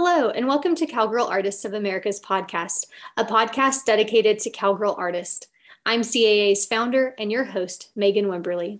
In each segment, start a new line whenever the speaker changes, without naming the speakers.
Hello, and welcome to Cowgirl Artists of America's podcast, a podcast dedicated to cowgirl artists. I'm CAA's founder and your host, Megan Wimberly.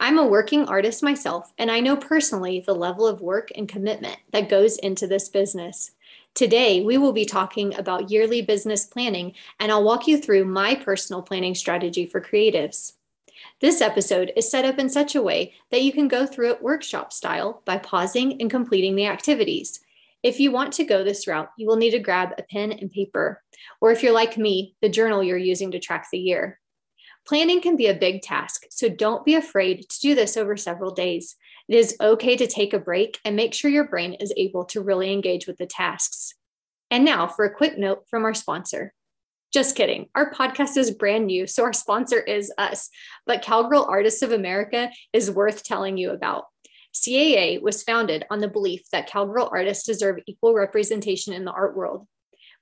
I'm a working artist myself, and I know personally the level of work and commitment that goes into this business. Today, we will be talking about yearly business planning, and I'll walk you through my personal planning strategy for creatives. This episode is set up in such a way that you can go through it workshop style by pausing and completing the activities. If you want to go this route, you will need to grab a pen and paper, or if you're like me, the journal you're using to track the year. Planning can be a big task, so don't be afraid to do this over several days. It is okay to take a break and make sure your brain is able to really engage with the tasks. And now for a quick note from our sponsor. Just kidding. Our podcast is brand new, so our sponsor is us. But Cowgirl Artists of America is worth telling you about. CAA was founded on the belief that cowgirl artists deserve equal representation in the art world.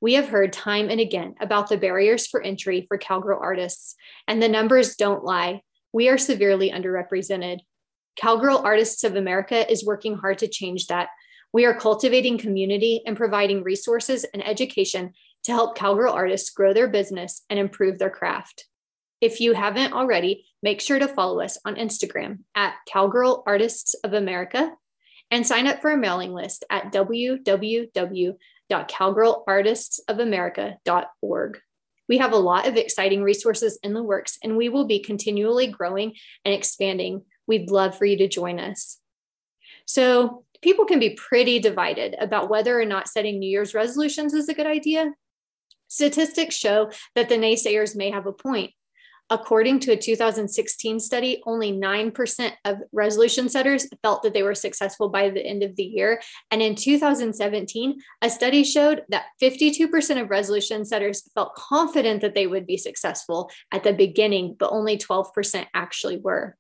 We have heard time and again about the barriers for entry for cowgirl artists, and the numbers don't lie. We are severely underrepresented. Cowgirl Artists of America is working hard to change that. We are cultivating community and providing resources and education to help cowgirl artists grow their business and improve their craft. If you haven't already, make sure to follow us on Instagram at Cowgirl Artists of America and sign up for a mailing list at www.cowgirlartistsofamerica.org. We have a lot of exciting resources in the works, and we will be continually growing and expanding. We'd love for you to join us. So, people can be pretty divided about whether or not setting New Year's resolutions is a good idea. Statistics show that the naysayers may have a point. According to a 2016 study, only 9% of resolution setters felt that they were successful by the end of the year. And in 2017, a study showed that 52% of resolution setters felt confident that they would be successful at the beginning, but only 12% actually were.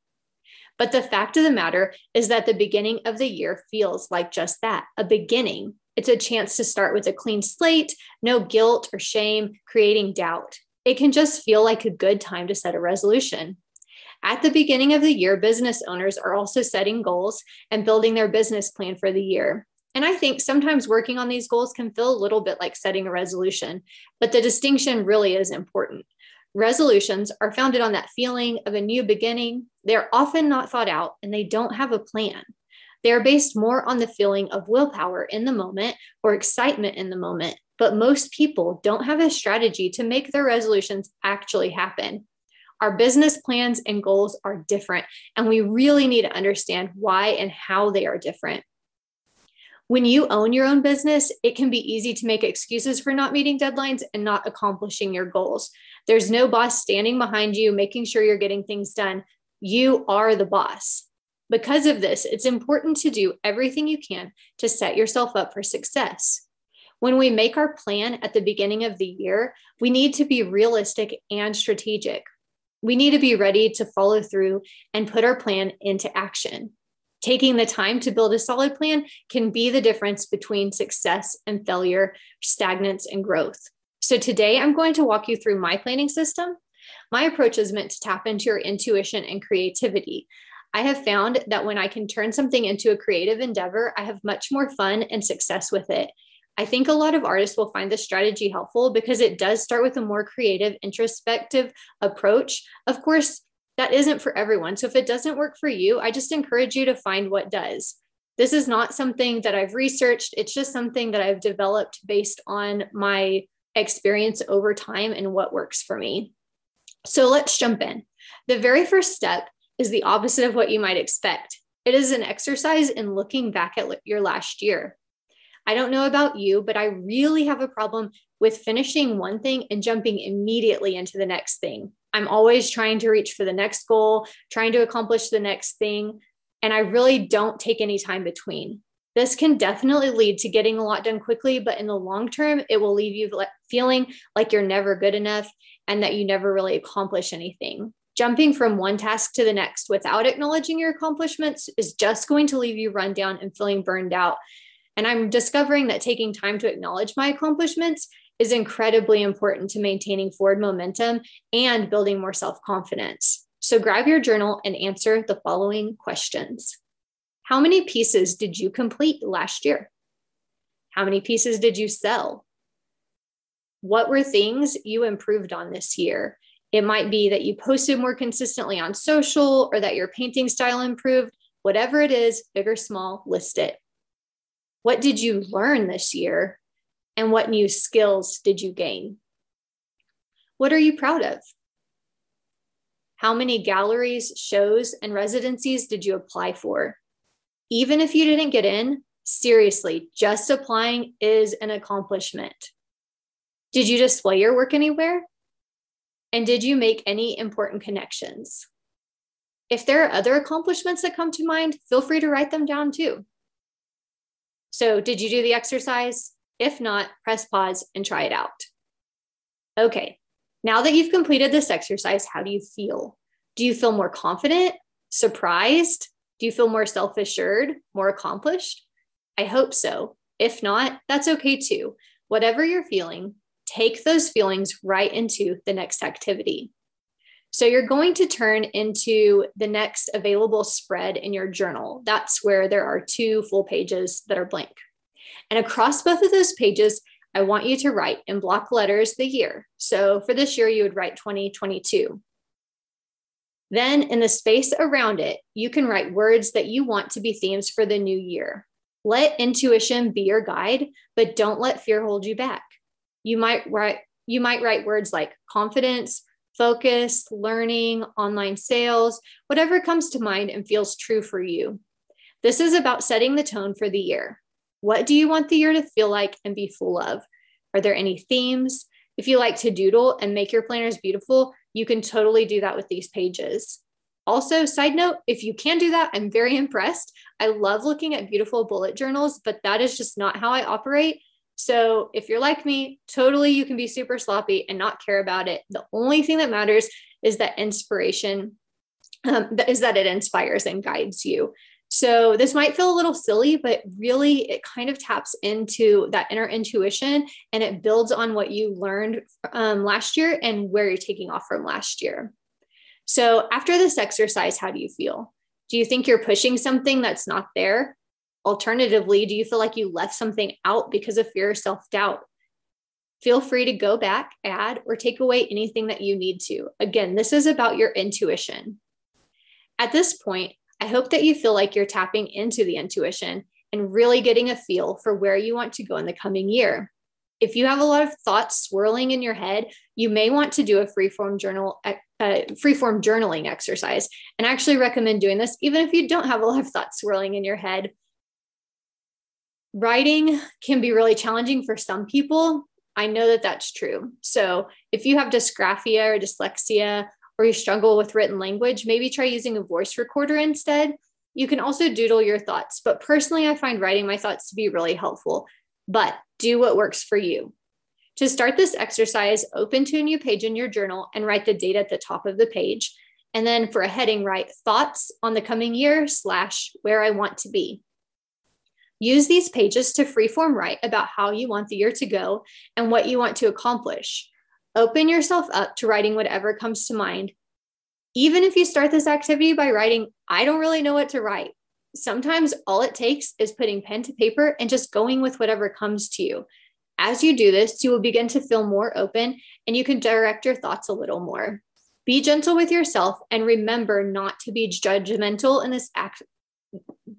But the fact of the matter is that the beginning of the year feels like just that a beginning. It's a chance to start with a clean slate, no guilt or shame, creating doubt it can just feel like a good time to set a resolution. At the beginning of the year, business owners are also setting goals and building their business plan for the year. And I think sometimes working on these goals can feel a little bit like setting a resolution, but the distinction really is important. Resolutions are founded on that feeling of a new beginning. They're often not thought out and they don't have a plan. They are based more on the feeling of willpower in the moment or excitement in the moment but most people don't have a strategy to make their resolutions actually happen. Our business plans and goals are different, and we really need to understand why and how they are different. When you own your own business, it can be easy to make excuses for not meeting deadlines and not accomplishing your goals. There's no boss standing behind you, making sure you're getting things done. You are the boss. Because of this, it's important to do everything you can to set yourself up for success. When we make our plan at the beginning of the year, we need to be realistic and strategic. We need to be ready to follow through and put our plan into action. Taking the time to build a solid plan can be the difference between success and failure, stagnance and growth. So, today I'm going to walk you through my planning system. My approach is meant to tap into your intuition and creativity. I have found that when I can turn something into a creative endeavor, I have much more fun and success with it. I think a lot of artists will find this strategy helpful because it does start with a more creative, introspective approach. Of course, that isn't for everyone. So if it doesn't work for you, I just encourage you to find what does. This is not something that I've researched, it's just something that I've developed based on my experience over time and what works for me. So let's jump in. The very first step is the opposite of what you might expect. It is an exercise in looking back at your last year. I don't know about you, but I really have a problem with finishing one thing and jumping immediately into the next thing. I'm always trying to reach for the next goal, trying to accomplish the next thing, and I really don't take any time between. This can definitely lead to getting a lot done quickly, but in the long term, it will leave you feeling like you're never good enough and that you never really accomplish anything. Jumping from one task to the next without acknowledging your accomplishments is just going to leave you run down and feeling burned out and I'm discovering that taking time to acknowledge my accomplishments is incredibly important to maintaining forward momentum and building more self confidence. So grab your journal and answer the following questions How many pieces did you complete last year? How many pieces did you sell? What were things you improved on this year? It might be that you posted more consistently on social or that your painting style improved. Whatever it is, big or small, list it. What did you learn this year? And what new skills did you gain? What are you proud of? How many galleries, shows, and residencies did you apply for? Even if you didn't get in, seriously, just applying is an accomplishment. Did you display your work anywhere? And did you make any important connections? If there are other accomplishments that come to mind, feel free to write them down too. So, did you do the exercise? If not, press pause and try it out. Okay, now that you've completed this exercise, how do you feel? Do you feel more confident, surprised? Do you feel more self assured, more accomplished? I hope so. If not, that's okay too. Whatever you're feeling, take those feelings right into the next activity. So you're going to turn into the next available spread in your journal. That's where there are two full pages that are blank. And across both of those pages, I want you to write in block letters the year. So for this year, you would write 2022. Then in the space around it, you can write words that you want to be themes for the new year. Let intuition be your guide, but don't let fear hold you back. You might write you might write words like confidence, focus, learning, online sales, whatever comes to mind and feels true for you. This is about setting the tone for the year. What do you want the year to feel like and be full of? Are there any themes? If you like to doodle and make your planners beautiful, you can totally do that with these pages. Also, side note, if you can do that, I'm very impressed. I love looking at beautiful bullet journals, but that is just not how I operate. So, if you're like me, totally you can be super sloppy and not care about it. The only thing that matters is that inspiration, um, is that it inspires and guides you. So this might feel a little silly, but really it kind of taps into that inner intuition and it builds on what you learned um, last year and where you're taking off from last year. So after this exercise, how do you feel? Do you think you're pushing something that's not there? Alternatively, do you feel like you left something out because of fear or self doubt? Feel free to go back, add, or take away anything that you need to. Again, this is about your intuition. At this point, I hope that you feel like you're tapping into the intuition and really getting a feel for where you want to go in the coming year. If you have a lot of thoughts swirling in your head, you may want to do a freeform journal, uh, freeform journaling exercise. And I actually recommend doing this even if you don't have a lot of thoughts swirling in your head. Writing can be really challenging for some people. I know that that's true. So if you have dysgraphia or dyslexia, or you struggle with written language, maybe try using a voice recorder instead. You can also doodle your thoughts, but personally, I find writing my thoughts to be really helpful. But do what works for you. To start this exercise, open to a new page in your journal and write the date at the top of the page. And then for a heading, write thoughts on the coming year slash where I want to be. Use these pages to freeform write about how you want the year to go and what you want to accomplish. Open yourself up to writing whatever comes to mind. Even if you start this activity by writing, I don't really know what to write. Sometimes all it takes is putting pen to paper and just going with whatever comes to you. As you do this, you will begin to feel more open and you can direct your thoughts a little more. Be gentle with yourself and remember not to be judgmental in this act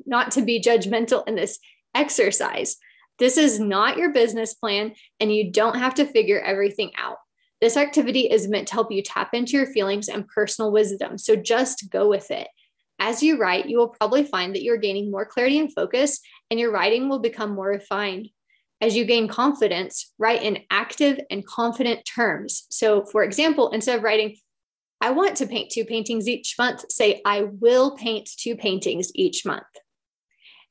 not to be judgmental in this exercise. This is not your business plan and you don't have to figure everything out. This activity is meant to help you tap into your feelings and personal wisdom. So just go with it. As you write, you will probably find that you're gaining more clarity and focus, and your writing will become more refined. As you gain confidence, write in active and confident terms. So, for example, instead of writing, I want to paint two paintings each month, say, I will paint two paintings each month.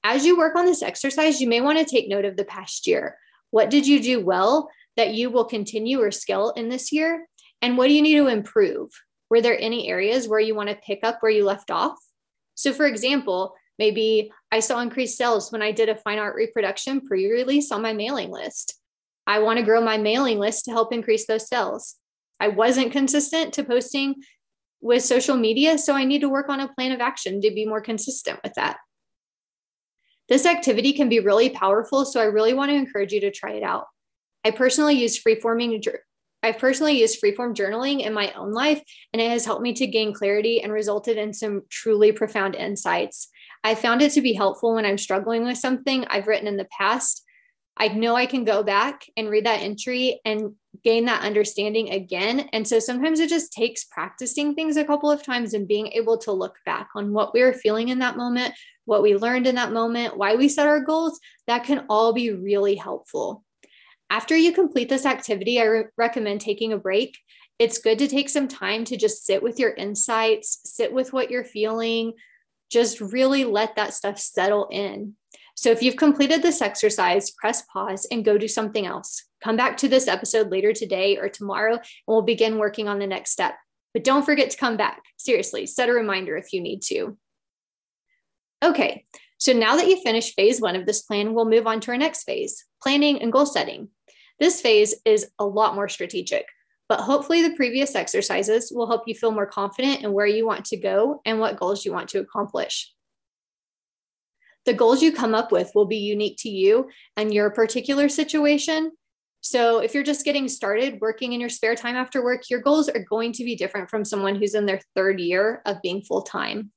As you work on this exercise, you may want to take note of the past year. What did you do well? that you will continue or scale in this year? And what do you need to improve? Were there any areas where you want to pick up where you left off? So, for example, maybe I saw increased sales when I did a fine art reproduction pre release on my mailing list. I want to grow my mailing list to help increase those sales. I wasn't consistent to posting with social media, so I need to work on a plan of action to be more consistent with that. This activity can be really powerful, so I really want to encourage you to try it out. I personally use freeforming I've personally used freeform journaling in my own life, and it has helped me to gain clarity and resulted in some truly profound insights. I found it to be helpful when I'm struggling with something I've written in the past. I know I can go back and read that entry and gain that understanding again. And so sometimes it just takes practicing things a couple of times and being able to look back on what we were feeling in that moment, what we learned in that moment, why we set our goals. That can all be really helpful. After you complete this activity, I re- recommend taking a break. It's good to take some time to just sit with your insights, sit with what you're feeling, just really let that stuff settle in. So if you've completed this exercise, press pause and go do something else. Come back to this episode later today or tomorrow, and we'll begin working on the next step. But don't forget to come back. Seriously, set a reminder if you need to. Okay, so now that you've finished phase one of this plan, we'll move on to our next phase planning and goal setting. This phase is a lot more strategic, but hopefully the previous exercises will help you feel more confident in where you want to go and what goals you want to accomplish. The goals you come up with will be unique to you and your particular situation. So, if you're just getting started working in your spare time after work, your goals are going to be different from someone who's in their third year of being full time.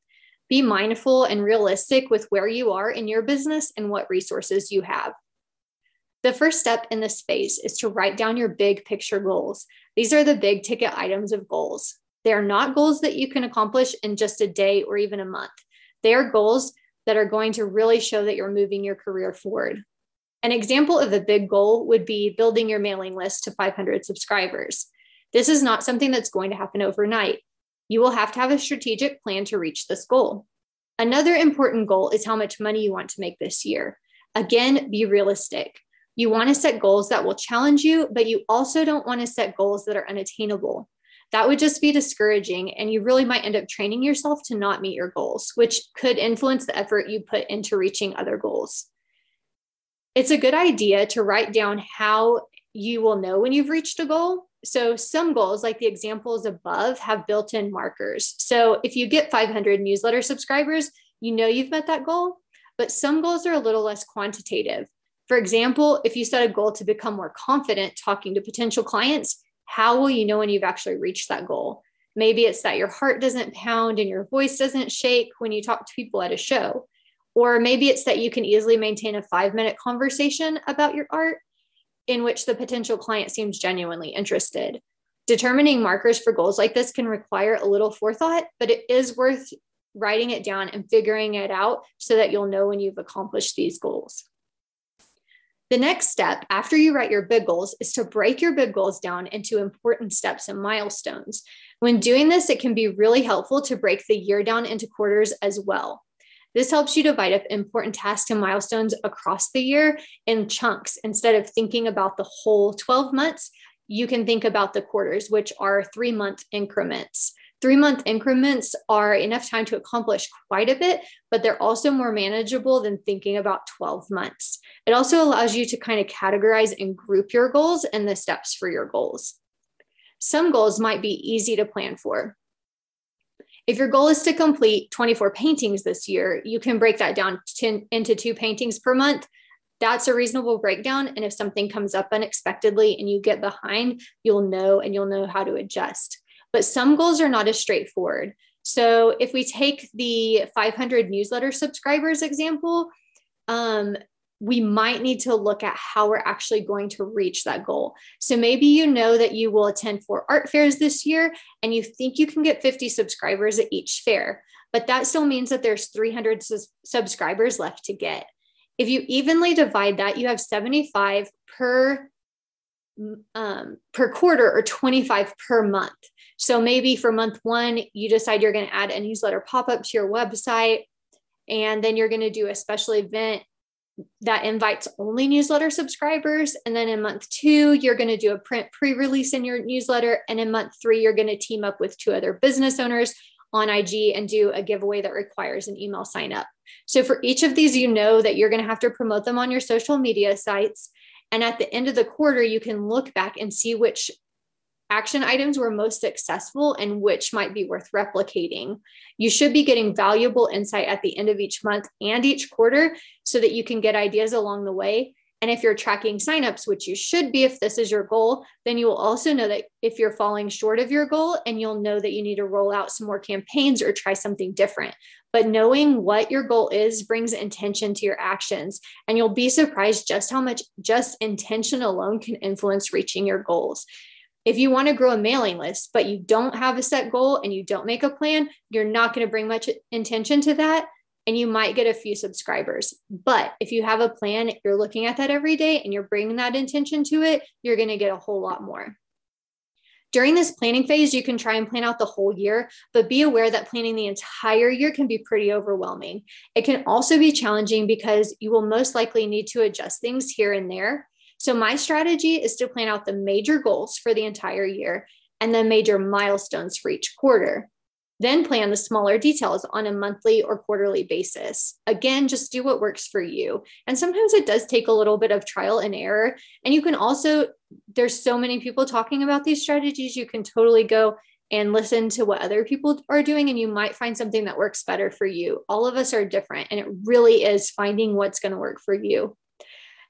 Be mindful and realistic with where you are in your business and what resources you have. The first step in this phase is to write down your big picture goals. These are the big ticket items of goals. They are not goals that you can accomplish in just a day or even a month. They are goals that are going to really show that you're moving your career forward. An example of a big goal would be building your mailing list to 500 subscribers. This is not something that's going to happen overnight. You will have to have a strategic plan to reach this goal. Another important goal is how much money you want to make this year. Again, be realistic. You want to set goals that will challenge you, but you also don't want to set goals that are unattainable. That would just be discouraging, and you really might end up training yourself to not meet your goals, which could influence the effort you put into reaching other goals. It's a good idea to write down how you will know when you've reached a goal. So, some goals, like the examples above, have built in markers. So, if you get 500 newsletter subscribers, you know you've met that goal. But some goals are a little less quantitative. For example, if you set a goal to become more confident talking to potential clients, how will you know when you've actually reached that goal? Maybe it's that your heart doesn't pound and your voice doesn't shake when you talk to people at a show. Or maybe it's that you can easily maintain a five minute conversation about your art in which the potential client seems genuinely interested. Determining markers for goals like this can require a little forethought, but it is worth writing it down and figuring it out so that you'll know when you've accomplished these goals. The next step after you write your big goals is to break your big goals down into important steps and milestones. When doing this, it can be really helpful to break the year down into quarters as well. This helps you divide up important tasks and milestones across the year in chunks instead of thinking about the whole 12 months. You can think about the quarters, which are three month increments. Three month increments are enough time to accomplish quite a bit, but they're also more manageable than thinking about 12 months. It also allows you to kind of categorize and group your goals and the steps for your goals. Some goals might be easy to plan for. If your goal is to complete 24 paintings this year, you can break that down to, into two paintings per month. That's a reasonable breakdown. And if something comes up unexpectedly and you get behind, you'll know and you'll know how to adjust. But some goals are not as straightforward. So if we take the 500 newsletter subscribers example, um, we might need to look at how we're actually going to reach that goal. So maybe you know that you will attend four art fairs this year and you think you can get 50 subscribers at each fair, but that still means that there's 300 su- subscribers left to get. If you evenly divide that, you have 75 per um, per quarter or 25 per month. So maybe for month one, you decide you're going to add a newsletter pop up to your website, and then you're going to do a special event that invites only newsletter subscribers. And then in month two, you're going to do a print pre release in your newsletter. And in month three, you're going to team up with two other business owners on IG and do a giveaway that requires an email sign up. So for each of these, you know that you're going to have to promote them on your social media sites. And at the end of the quarter, you can look back and see which action items were most successful and which might be worth replicating. You should be getting valuable insight at the end of each month and each quarter so that you can get ideas along the way. And if you're tracking signups, which you should be if this is your goal, then you will also know that if you're falling short of your goal and you'll know that you need to roll out some more campaigns or try something different. But knowing what your goal is brings intention to your actions. And you'll be surprised just how much just intention alone can influence reaching your goals. If you want to grow a mailing list, but you don't have a set goal and you don't make a plan, you're not going to bring much intention to that. And you might get a few subscribers. But if you have a plan, you're looking at that every day and you're bringing that intention to it, you're going to get a whole lot more. During this planning phase, you can try and plan out the whole year, but be aware that planning the entire year can be pretty overwhelming. It can also be challenging because you will most likely need to adjust things here and there. So, my strategy is to plan out the major goals for the entire year and the major milestones for each quarter. Then plan the smaller details on a monthly or quarterly basis. Again, just do what works for you. And sometimes it does take a little bit of trial and error. And you can also, there's so many people talking about these strategies, you can totally go and listen to what other people are doing, and you might find something that works better for you. All of us are different, and it really is finding what's going to work for you.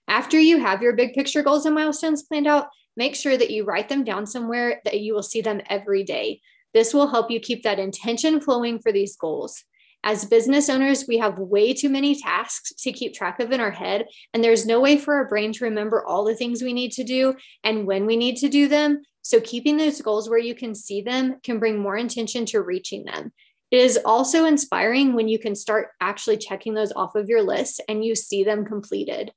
After you have your big picture goals and milestones planned out, make sure that you write them down somewhere that you will see them every day. This will help you keep that intention flowing for these goals. As business owners, we have way too many tasks to keep track of in our head, and there's no way for our brain to remember all the things we need to do and when we need to do them. So, keeping those goals where you can see them can bring more intention to reaching them. It is also inspiring when you can start actually checking those off of your list and you see them completed.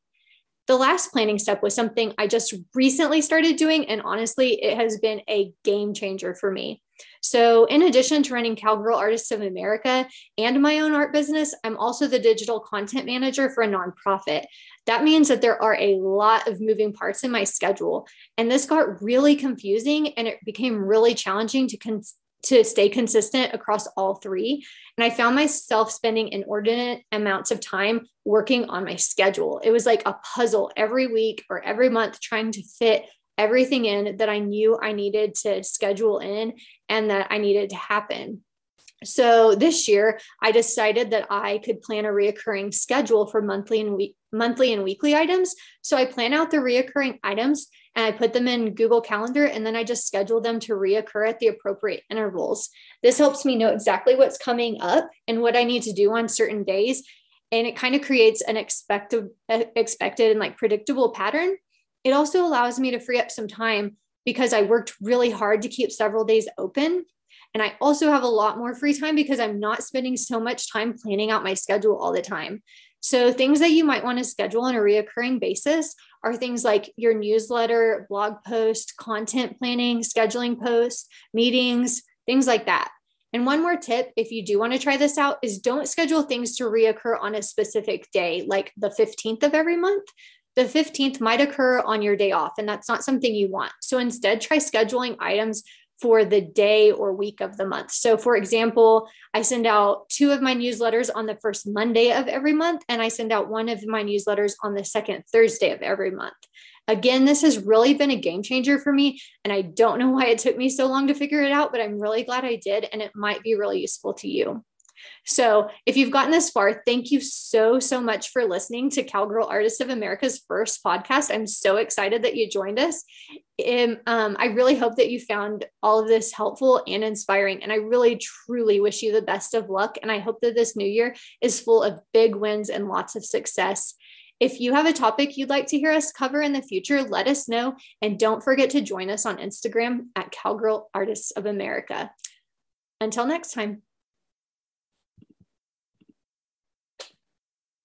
The last planning step was something I just recently started doing, and honestly, it has been a game changer for me. So, in addition to running Cowgirl Artists of America and my own art business, I'm also the digital content manager for a nonprofit. That means that there are a lot of moving parts in my schedule. And this got really confusing and it became really challenging to, con- to stay consistent across all three. And I found myself spending inordinate amounts of time working on my schedule. It was like a puzzle every week or every month trying to fit everything in that I knew I needed to schedule in and that I needed to happen. So this year, I decided that I could plan a reoccurring schedule for monthly and week, monthly and weekly items. So I plan out the reoccurring items and I put them in Google Calendar and then I just schedule them to reoccur at the appropriate intervals. This helps me know exactly what's coming up and what I need to do on certain days. And it kind of creates an expected, expected and like predictable pattern it also allows me to free up some time because I worked really hard to keep several days open. And I also have a lot more free time because I'm not spending so much time planning out my schedule all the time. So, things that you might want to schedule on a reoccurring basis are things like your newsletter, blog post, content planning, scheduling posts, meetings, things like that. And one more tip, if you do want to try this out, is don't schedule things to reoccur on a specific day, like the 15th of every month the 15th might occur on your day off, and that's not something you want. So instead, try scheduling items for the day or week of the month. So, for example, I send out two of my newsletters on the first Monday of every month, and I send out one of my newsletters on the second Thursday of every month. Again, this has really been a game changer for me, and I don't know why it took me so long to figure it out, but I'm really glad I did, and it might be really useful to you. So, if you've gotten this far, thank you so, so much for listening to Cowgirl Artists of America's first podcast. I'm so excited that you joined us. And, um, I really hope that you found all of this helpful and inspiring. And I really, truly wish you the best of luck. And I hope that this new year is full of big wins and lots of success. If you have a topic you'd like to hear us cover in the future, let us know. And don't forget to join us on Instagram at Cowgirl Artists of America. Until next time.